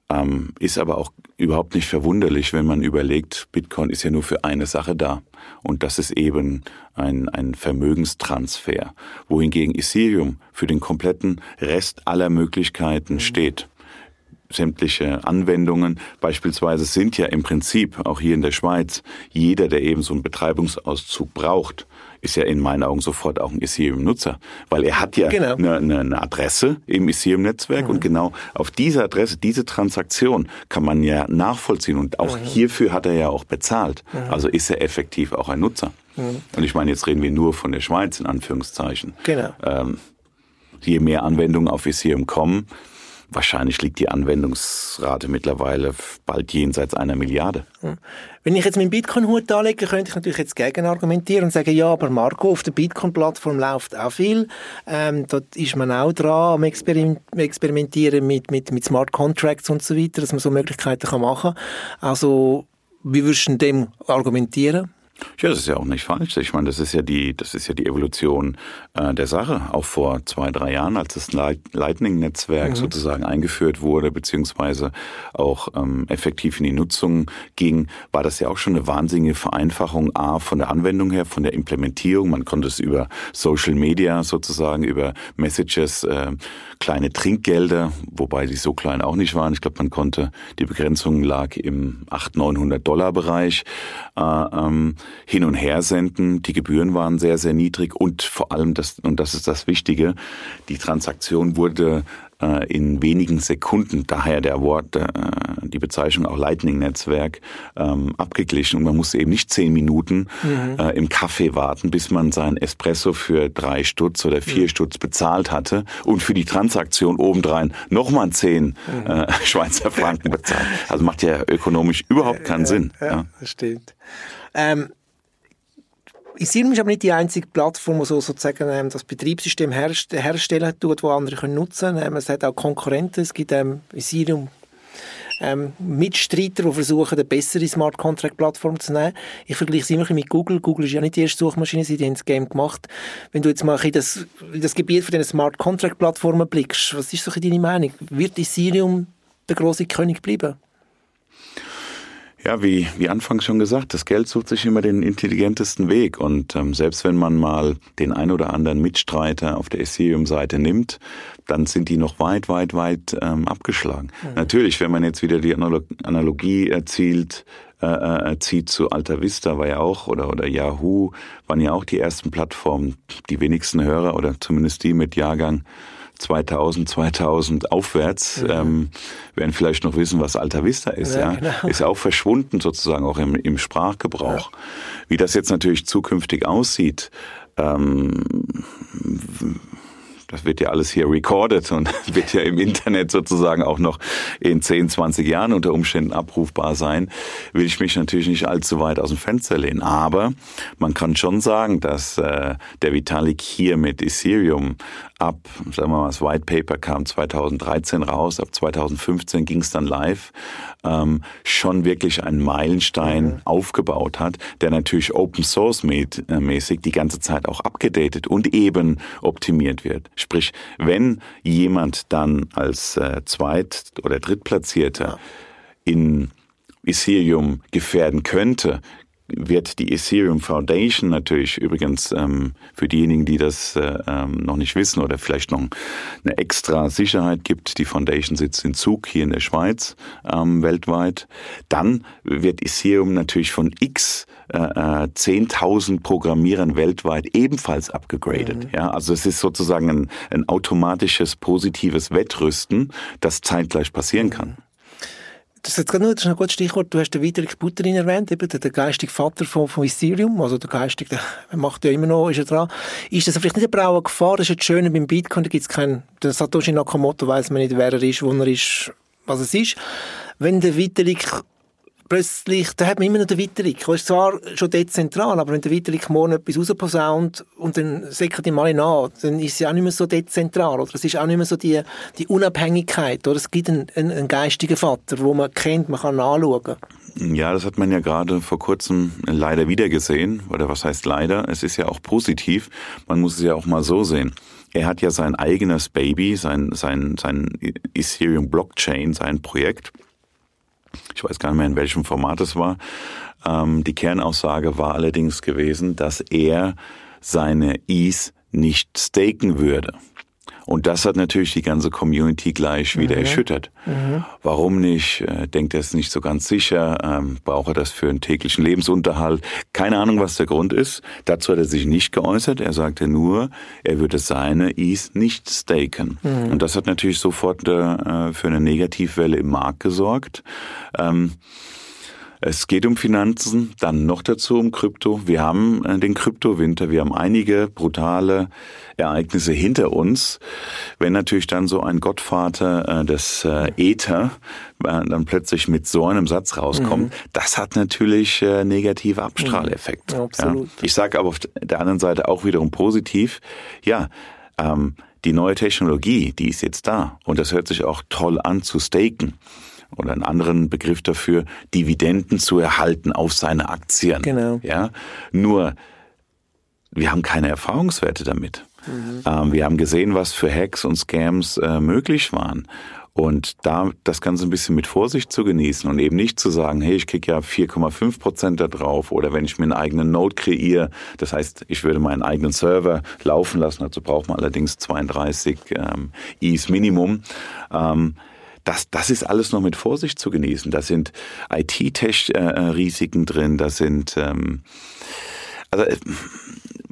Ähm, ist aber auch überhaupt nicht verwunderlich, wenn man überlegt, Bitcoin ist ja nur für eine Sache da. Und das ist eben ein, ein Vermögenstransfer. Wohingegen Ethereum für den kompletten Rest aller Möglichkeiten steht sämtliche Anwendungen beispielsweise sind ja im Prinzip auch hier in der Schweiz jeder, der eben so einen Betreibungsauszug braucht, ist ja in meinen Augen sofort auch ein Ethereum-Nutzer, weil er hat ja genau. eine, eine, Adresse im Ethereum-Netzwerk mhm. und genau auf diese Adresse, diese Transaktion kann man ja nachvollziehen und auch mhm. hierfür hat er ja auch bezahlt. Mhm. Also ist er effektiv auch ein Nutzer. Mhm. Und ich meine, jetzt reden wir nur von der Schweiz in Anführungszeichen. Genau. Ähm, je mehr Anwendungen auf Ethereum kommen, Wahrscheinlich liegt die Anwendungsrate mittlerweile bald jenseits einer Milliarde. Wenn ich jetzt meinen Bitcoin-Hut anlege, könnte ich natürlich jetzt gegen argumentieren und sagen, ja, aber Marco, auf der Bitcoin-Plattform läuft auch viel. Ähm, dort ist man auch dran am Experimentieren mit, mit, mit Smart Contracts und so weiter, dass man so Möglichkeiten machen kann. Also, wie würdest du dem argumentieren? Ja, das ist ja auch nicht falsch. Ich meine, das ist ja die, das ist ja die Evolution äh, der Sache. Auch vor zwei, drei Jahren, als das Lightning-Netzwerk mhm. sozusagen eingeführt wurde, beziehungsweise auch ähm, effektiv in die Nutzung ging, war das ja auch schon eine wahnsinnige Vereinfachung, A, von der Anwendung her, von der Implementierung. Man konnte es über Social Media sozusagen, über Messages, äh, kleine Trinkgelder, wobei die so klein auch nicht waren. Ich glaube, man konnte, die Begrenzung lag im 800, 900 Dollar Bereich. Äh, ähm, hin und her senden. Die Gebühren waren sehr, sehr niedrig und vor allem, das, und das ist das Wichtige, die Transaktion wurde äh, in wenigen Sekunden, daher der Wort, äh, die Bezeichnung auch Lightning-Netzwerk, ähm, abgeglichen. Und man musste eben nicht zehn Minuten mhm. äh, im Kaffee warten, bis man sein Espresso für drei Stutz oder vier mhm. Stutz bezahlt hatte und für die Transaktion obendrein nochmal zehn mhm. äh, Schweizer Franken bezahlt. Also macht ja ökonomisch überhaupt keinen Sinn. Ja, ja. das stimmt. Ähm, Ethereum ist aber nicht die einzige Plattform, die so, sozusagen ähm, das Betriebssystem herst herstellen tut, das andere können nutzen können. Ähm, es hat auch Konkurrenten. Es gibt ähm, Ethereum ähm, Mitstreiter, die versuchen, eine bessere Smart Contract Plattform zu nehmen. Ich vergleiche es immer mit Google. Google ist ja nicht die erste Suchmaschine, sie haben das Game gemacht. Wenn du jetzt mal in das, in das Gebiet von diesen Smart Contract Plattformen blickst, was ist so deine Meinung? Wird Ethereum der große König bleiben? Ja, wie, wie anfangs schon gesagt, das Geld sucht sich immer den intelligentesten Weg. Und ähm, selbst wenn man mal den ein oder anderen Mitstreiter auf der Ethereum-Seite nimmt, dann sind die noch weit, weit, weit ähm, abgeschlagen. Mhm. Natürlich, wenn man jetzt wieder die Analogie erzielt, äh, äh, zieht zu Alta Vista, war ja auch, oder, oder Yahoo, waren ja auch die ersten Plattformen. Die wenigsten Hörer, oder zumindest die mit Jahrgang 2000, 2000 aufwärts, mhm. ähm, werden vielleicht noch wissen, was Alta Vista ist. Ja, ja. Genau. Ist auch verschwunden sozusagen auch im, im Sprachgebrauch. Ja. Wie das jetzt natürlich zukünftig aussieht, ähm, das wird ja alles hier recorded und wird ja im Internet sozusagen auch noch in 10, 20 Jahren unter Umständen abrufbar sein, will ich mich natürlich nicht allzu weit aus dem Fenster lehnen. Aber man kann schon sagen, dass äh, der Vitalik hier mit Ethereum ab, sagen wir mal, das White Paper kam 2013 raus, ab 2015 ging es dann live, ähm, schon wirklich einen Meilenstein mhm. aufgebaut hat, der natürlich Open Source äh, mäßig die ganze Zeit auch abgedatet und eben optimiert wird. Sprich, wenn jemand dann als äh, Zweit- oder Drittplatzierter ja. in Ethereum gefährden könnte, wird die Ethereum Foundation natürlich übrigens ähm, für diejenigen, die das äh, ähm, noch nicht wissen oder vielleicht noch eine extra Sicherheit gibt, die Foundation sitzt in Zug hier in der Schweiz ähm, weltweit, dann wird Ethereum natürlich von x äh, 10.000 äh, Programmierern weltweit ebenfalls abgegradet. Mhm. Ja, also es ist sozusagen ein, ein automatisches positives Wettrüsten, das zeitgleich passieren kann. Das ist, ist ein gutes Stichwort. Du hast den Wiederik Buterin erwähnt, eben der, der geistige Vater von, von Ethereum, also der geistige, der macht ja immer noch, ist er dran. Ist das vielleicht nicht eine braue Gefahr? Das ist das Schöne beim Bitcoin, da es keinen, Satoshi Nakamoto weiß man nicht, wer er ist, wo er ist, was es ist. Wenn der Vitalik plötzlich, da hat man immer noch den Weiterung. Das ist zwar schon dezentral, aber wenn der Weiterung morgen etwas rausposaunt und dann säcken die mal nach, dann ist ja auch nicht mehr so dezentral, oder? Es ist auch nicht mehr so die, die Unabhängigkeit, oder? Es gibt einen, einen, einen geistigen Vater, wo man kennt, man kann nachschauen. Ja, das hat man ja gerade vor kurzem leider wieder gesehen. Oder was heißt leider? Es ist ja auch positiv. Man muss es ja auch mal so sehen. Er hat ja sein eigenes Baby, sein, sein, sein Ethereum Blockchain, sein Projekt ich weiß gar nicht mehr, in welchem Format es war. Ähm, die Kernaussage war allerdings gewesen, dass er seine E's nicht staken würde. Und das hat natürlich die ganze Community gleich wieder mhm. erschüttert. Mhm. Warum nicht? Äh, denkt er es nicht so ganz sicher? Ähm, braucht er das für einen täglichen Lebensunterhalt? Keine Ahnung, was der Grund ist. Dazu hat er sich nicht geäußert. Er sagte nur, er würde seine E's nicht staken. Mhm. Und das hat natürlich sofort äh, für eine Negativwelle im Markt gesorgt. Ähm, es geht um Finanzen, dann noch dazu um Krypto. Wir haben äh, den Kryptowinter, wir haben einige brutale Ereignisse hinter uns. Wenn natürlich dann so ein Gottvater äh, des äh, Äther äh, dann plötzlich mit so einem Satz rauskommt, mhm. das hat natürlich äh, negative Abstrahleffekte. Mhm. Absolut. Ja. Ich sage aber auf der anderen Seite auch wiederum positiv, ja, ähm, die neue Technologie, die ist jetzt da und das hört sich auch toll an zu staken oder einen anderen Begriff dafür, Dividenden zu erhalten auf seine Aktien. Genau. Ja, nur wir haben keine Erfahrungswerte damit. Mhm. Ähm, wir haben gesehen, was für Hacks und Scams äh, möglich waren. Und da das Ganze ein bisschen mit Vorsicht zu genießen und eben nicht zu sagen, hey, ich krieg ja 4,5 Prozent da drauf oder wenn ich mir einen eigenen Node kreiere, das heißt, ich würde meinen eigenen Server laufen lassen, dazu braucht man allerdings 32 ähm, Is Minimum. Ähm, das, das ist alles noch mit Vorsicht zu genießen. Da sind IT-Tech-Risiken drin, da sind ähm, also äh,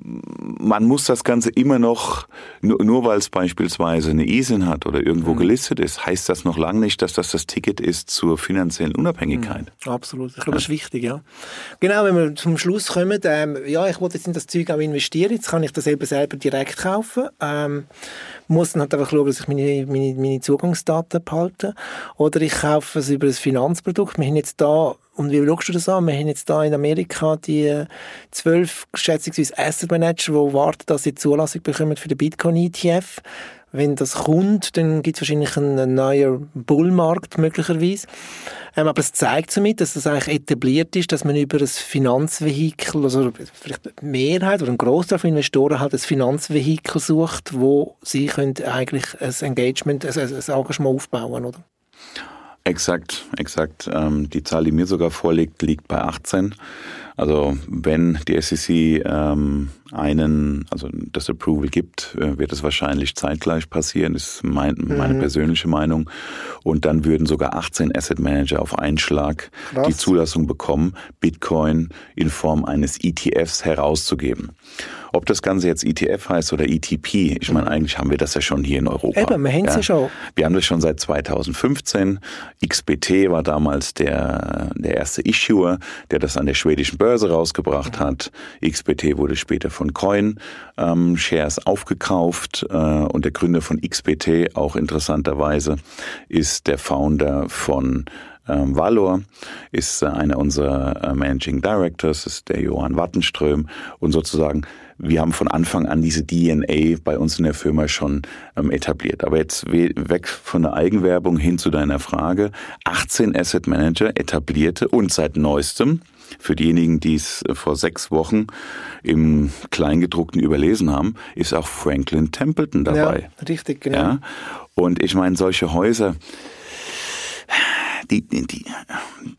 man muss das Ganze immer noch, nur, nur weil es beispielsweise eine ISIN hat oder irgendwo mhm. gelistet ist, heißt das noch lange nicht, dass das das Ticket ist zur finanziellen Unabhängigkeit. Mhm. Absolut, ich glaube, das ist wichtig, ja. Genau, wenn wir zum Schluss kommen, ähm, ja, ich wollte jetzt in das Zeug auch investieren, jetzt kann ich das eben selber direkt kaufen. Ähm, muss dann halt einfach schauen, dass ich meine, meine, meine Zugangsdaten behalte. Oder ich kaufe es über ein Finanzprodukt. Wir haben jetzt da Und wie schaust du das an? Wir haben jetzt da in Amerika die äh, zwölf schätzungsweise Asset Manager, die warten, dass sie Zulassung bekommen für den Bitcoin ETF. Wenn das kommt, dann gibt es wahrscheinlich einen neuen Bullmarkt möglicherweise. Ähm, aber es zeigt somit, dass das eigentlich etabliert ist, dass man über ein Finanzvehikel, also vielleicht eine Mehrheit oder ein Großteil von Investoren halt ein Finanzvehikel sucht, wo sie können eigentlich ein Engagement, ein, Engagement aufbauen, oder? Exakt, exakt. Ähm, die Zahl, die mir sogar vorliegt, liegt bei 18. Also wenn die SEC ähm, einen, also das Approval gibt, äh, wird es wahrscheinlich zeitgleich passieren, ist mein, meine mhm. persönliche Meinung. Und dann würden sogar 18 Asset Manager auf einen Schlag Krass. die Zulassung bekommen, Bitcoin in Form eines ETFs herauszugeben. Ob das Ganze jetzt ETF heißt oder ETP, ich meine, mhm. eigentlich haben wir das ja schon hier in Europa. Eben, wir haben ja schon. Wir haben das schon seit 2015. XBT war damals der, der erste Issuer, der das an der schwedischen Börse rausgebracht hat. XBT wurde später von Coin ähm, Shares aufgekauft äh, und der Gründer von XBT, auch interessanterweise, ist der Founder von ähm, Valor ist äh, einer unserer äh, Managing Directors, ist der Johann Wattenström und sozusagen wir haben von Anfang an diese DNA bei uns in der Firma schon ähm, etabliert. Aber jetzt weg von der Eigenwerbung hin zu deiner Frage. 18 Asset Manager etablierte und seit neuestem für diejenigen, die es äh, vor sechs Wochen im Kleingedruckten überlesen haben, ist auch Franklin Templeton dabei. Ja, richtig, genau. Ja? Und ich meine, solche Häuser, die, die,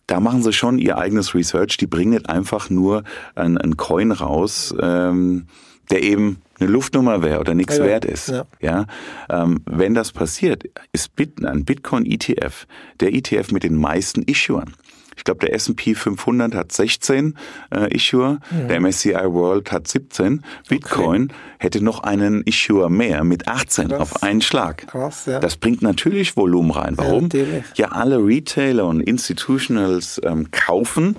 da machen sie schon ihr eigenes Research. Die bringen nicht einfach nur einen, einen Coin raus, ähm, der eben eine Luftnummer wäre oder nichts ja, wert ist. Ja. ja ähm, wenn das passiert, ist Bit, ein Bitcoin ETF der ETF mit den meisten Issuern. Ich glaube, der S&P 500 hat 16 äh, Issuer, ja. der MSCI World hat 17. Bitcoin okay. hätte noch einen Issuer mehr mit 18 Krass. auf einen Schlag. Krass, ja. Das bringt natürlich Volumen rein. Warum? Ja, ja alle Retailer und Institutionals ähm, kaufen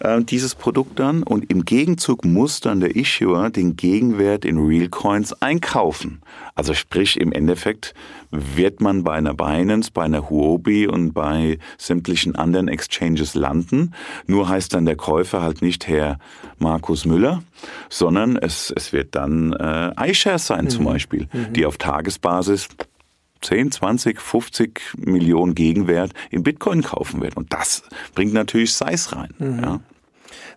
äh, dieses Produkt dann und im Gegenzug muss dann der Issuer den Gegenwert in Real Coins einkaufen. Also sprich im Endeffekt wird man bei einer Binance, bei einer Huobi und bei sämtlichen anderen Exchanges landen. Nur heißt dann der Käufer halt nicht Herr Markus Müller, sondern es, es wird dann äh, iShares sein mhm. zum Beispiel, mhm. die auf Tagesbasis 10, 20, 50 Millionen Gegenwert in Bitcoin kaufen wird. Und das bringt natürlich Size rein. Mhm. Ja.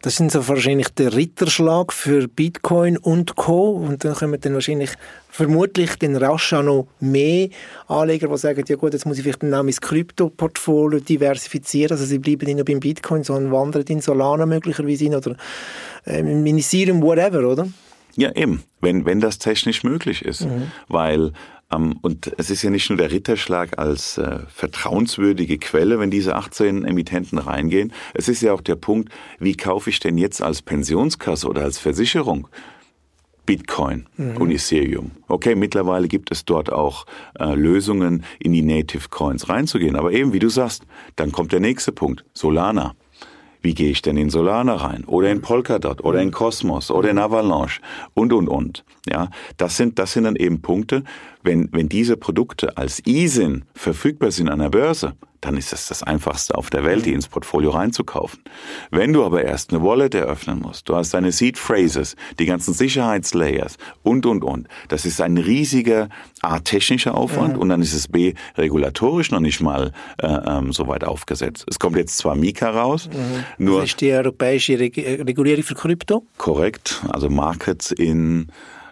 Das sind so wahrscheinlich der Ritterschlag für Bitcoin und Co. Und dann kommen dann wahrscheinlich vermutlich den rasch auch noch mehr Anleger, die sagen, ja gut, jetzt muss ich vielleicht dann auch mein Krypto-Portfolio diversifizieren. Also sie bleiben nicht nur beim Bitcoin, sondern wandern in Solana möglicherweise in oder äh, in Ethereum, whatever, oder? Ja, eben, wenn, wenn das technisch möglich ist. Mhm. Weil und es ist ja nicht nur der Ritterschlag als äh, vertrauenswürdige Quelle, wenn diese 18 Emittenten reingehen. Es ist ja auch der Punkt, wie kaufe ich denn jetzt als Pensionskasse oder als Versicherung Bitcoin mhm. und Ethereum. Okay, mittlerweile gibt es dort auch äh, Lösungen, in die Native Coins reinzugehen. Aber eben, wie du sagst, dann kommt der nächste Punkt, Solana wie gehe ich denn in Solana rein? Oder in Polkadot? Oder in Cosmos oder in Avalanche? Und und und. Ja, das sind das sind dann eben Punkte, wenn wenn diese Produkte als ISIN verfügbar sind an der Börse, dann ist es das einfachste auf der Welt, die ins Portfolio reinzukaufen. Wenn du aber erst eine Wallet eröffnen musst, du hast deine Seed Phrases, die ganzen Sicherheitslayers und, und, und. Das ist ein riesiger A, technischer Aufwand mhm. und dann ist es B, regulatorisch noch nicht mal äh, ähm, so weit aufgesetzt. Es kommt jetzt zwar Mika raus, mhm. nur... Das ist die europäische Regulierung für Krypto? Korrekt, also Markets in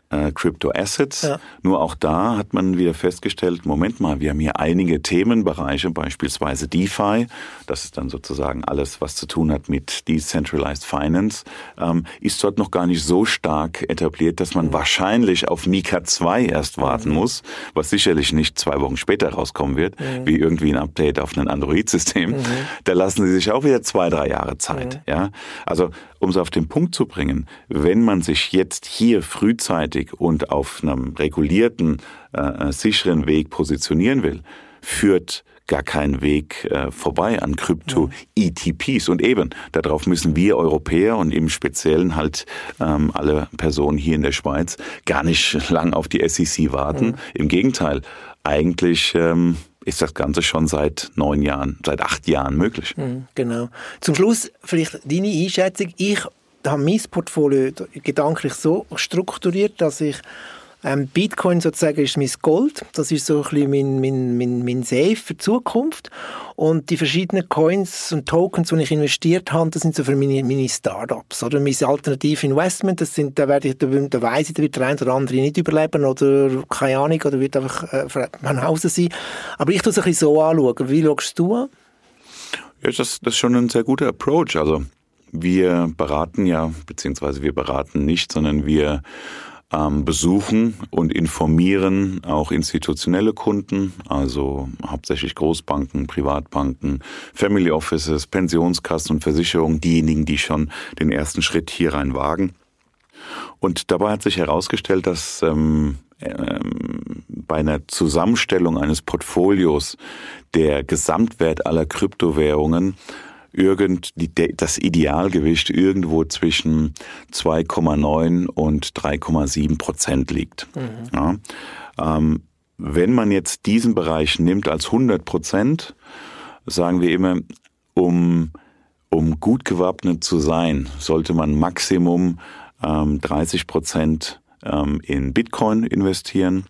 äh, Crypto Assets. Ja. Nur auch da hat man wieder festgestellt, Moment mal, wir haben hier einige Themenbereiche, beispielsweise DeFi, das ist dann sozusagen alles, was zu tun hat mit Decentralized Finance, ähm, ist dort noch gar nicht so stark etabliert, dass man mhm. wahrscheinlich auf Mika 2 erst warten mhm. muss, was sicherlich nicht zwei Wochen später rauskommen wird, mhm. wie irgendwie ein Update auf ein Android-System. Mhm. Da lassen sie sich auch wieder zwei, drei Jahre Zeit. Mhm. Ja, Also um es auf den Punkt zu bringen, wenn man sich jetzt hier frühzeitig und auf einem regulierten, äh, äh sicheren Weg positionieren will, führt gar kein Weg äh, vorbei an Krypto-ETPs. Und eben, darauf müssen wir Europäer und im Speziellen halt ähm, alle Personen hier in der Schweiz gar nicht lang auf die SEC warten. Mhm. Im Gegenteil, eigentlich ähm, ist das Ganze schon seit neun Jahren, seit acht Jahren möglich. Mhm, genau. Zum Schluss vielleicht deine Einschätzung. Ich habe mein Portfolio gedanklich so strukturiert, dass ich ähm, Bitcoin sozusagen ist mein Gold. Das ist so ein bisschen mein, mein, mein, mein Safe für die Zukunft. Und die verschiedenen Coins und Tokens, die ich investiert habe, das sind so für meine, meine Startups. Oder mein alternative Investment, das sind, da werde ich, da, da weiss ich, da wird der eine oder andere nicht überleben oder keine Ahnung, oder wird einfach äh, von Hause sein. Aber ich tue es ein bisschen so anschauen. Wie schaust du an? Ja, das, das ist schon ein sehr guter Approach. Also wir beraten ja, beziehungsweise wir beraten nicht, sondern wir ähm, besuchen und informieren auch institutionelle Kunden, also hauptsächlich Großbanken, Privatbanken, Family Offices, Pensionskassen und Versicherungen, diejenigen, die schon den ersten Schritt hier rein wagen. Und dabei hat sich herausgestellt, dass ähm, ähm, bei einer Zusammenstellung eines Portfolios der Gesamtwert aller Kryptowährungen irgend die, das Idealgewicht irgendwo zwischen 2,9 und 3,7 Prozent liegt. Mhm. Ja, ähm, wenn man jetzt diesen Bereich nimmt als 100 Prozent, sagen wir immer, um, um gut gewappnet zu sein, sollte man Maximum ähm, 30 Prozent ähm, in Bitcoin investieren,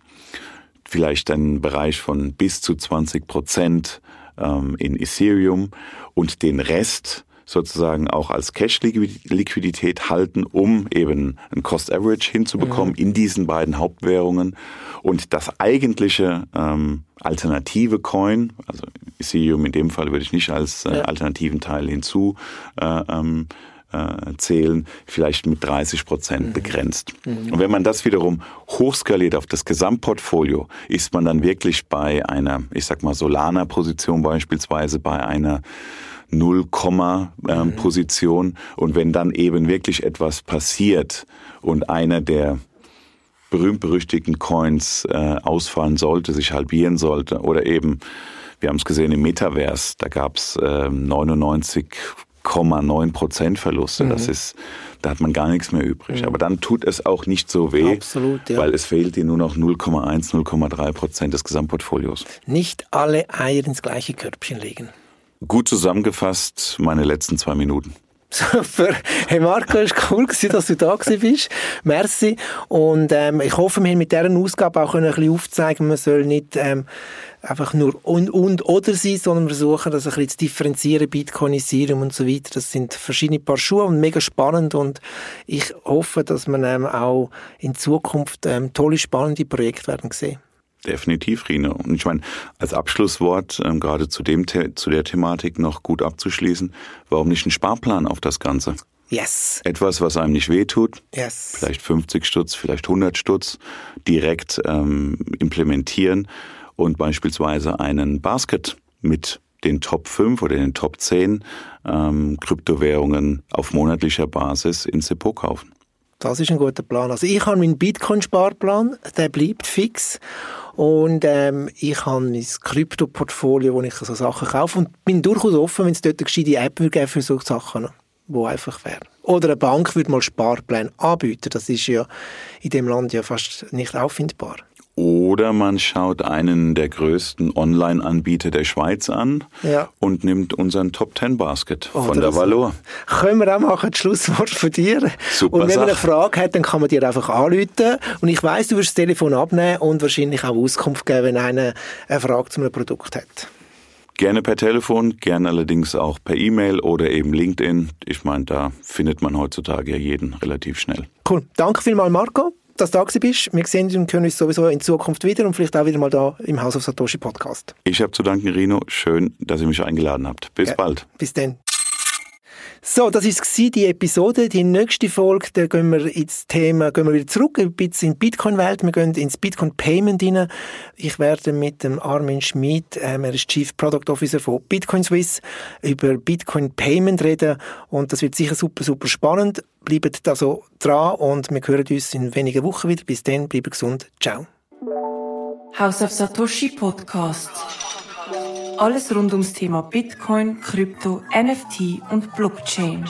vielleicht einen Bereich von bis zu 20 Prozent ähm, in Ethereum und den Rest sozusagen auch als Cash-Liquidität halten, um eben ein Cost-Average hinzubekommen mhm. in diesen beiden Hauptwährungen. Und das eigentliche ähm, alternative Coin, also Ethereum in dem Fall würde ich nicht als äh, alternativen Teil hinzu äh, ähm, äh, zählen, vielleicht mit 30 Prozent mhm. begrenzt. Mhm. Und wenn man das wiederum hochskaliert auf das Gesamtportfolio, ist man dann wirklich bei einer, ich sag mal, Solana-Position beispielsweise, bei einer Null-Komma-Position. Ähm, mhm. Und wenn dann eben wirklich etwas passiert und einer der berühmt-berüchtigten Coins äh, ausfallen sollte, sich halbieren sollte oder eben, wir haben es gesehen im Metaverse, da gab es äh, 99 0,9 Prozent Verluste. Mhm. Das ist, da hat man gar nichts mehr übrig. Mhm. Aber dann tut es auch nicht so weh, Absolut, ja. weil es fehlt dir nur noch 0,1, 0,3 Prozent des Gesamtportfolios. Nicht alle Eier ins gleiche Körbchen legen. Gut zusammengefasst, meine letzten zwei Minuten. Super. Hey Marco, es war cool, dass du da bist. Merci. Und ähm, ich hoffe, wir haben mit dieser Ausgabe auch ein bisschen aufzeigen, man soll nicht ähm, einfach nur und, und oder sein, sondern versuchen, das ein bisschen zu differenzieren, Bitcoin, Ethereum und so weiter. Das sind verschiedene Paar Schuhe und mega spannend und ich hoffe, dass man ähm, auch in Zukunft ähm, tolle, spannende Projekte werden sehen. Definitiv, Rine. Und ich meine, als Abschlusswort, ähm, gerade zu, dem, zu der Thematik noch gut abzuschließen, warum nicht ein Sparplan auf das Ganze? Yes. Etwas, was einem nicht wehtut. Yes. Vielleicht 50 Stutz, vielleicht 100 Stutz direkt ähm, implementieren und beispielsweise einen Basket mit den Top 5 oder den Top 10 ähm, Kryptowährungen auf monatlicher Basis ins Depot kaufen. Das ist ein guter Plan. Also ich habe meinen Bitcoin-Sparplan, der bleibt fix. Und ähm, ich habe mein Krypto-Portfolio, wo ich so Sachen kaufe und bin durchaus offen, wenn es dort eine gescheite App würde für solche Sachen, wo einfach wären. Oder eine Bank würde mal Sparpläne anbieten. Das ist ja in dem Land ja fast nicht auffindbar. Oder man schaut einen der größten Online-Anbieter der Schweiz an ja. und nimmt unseren Top Ten Basket Oder von der Valor. Können wir auch machen, das Schlusswort von dir. Super und wenn man eine Frage hat, dann kann man dir einfach anrufen. Und ich weiss, du wirst das Telefon abnehmen und wahrscheinlich auch Auskunft geben, wenn einer eine Frage zu einem Produkt hat. Gerne per Telefon, gerne allerdings auch per E-Mail oder eben LinkedIn. Ich meine, da findet man heutzutage ja jeden relativ schnell. Cool. Danke vielmals, Marco dass du da bist. Wir sehen und können uns sowieso in Zukunft wieder und vielleicht auch wieder mal da im House of Satoshi Podcast. Ich habe zu danken, Rino. Schön, dass ihr mich eingeladen habt. Bis ja, bald. Bis dann. So, das ist die Episode. Die nächste Folge, da gehen wir ins Thema, gehen wir wieder zurück, ein bisschen in die Bitcoin-Welt. Wir gehen ins Bitcoin-Payment hinein. Ich werde mit dem Armin Schmid, ähm, er ist Chief Product Officer von Bitcoin Swiss, über Bitcoin-Payment reden. Und das wird sicher super, super spannend. Bleibt da so dran und wir hören uns in wenigen Wochen wieder. Bis dann, bleibt gesund. Ciao. House of Satoshi Podcast. Alles rund ums Thema Bitcoin, Krypto, NFT und Blockchain.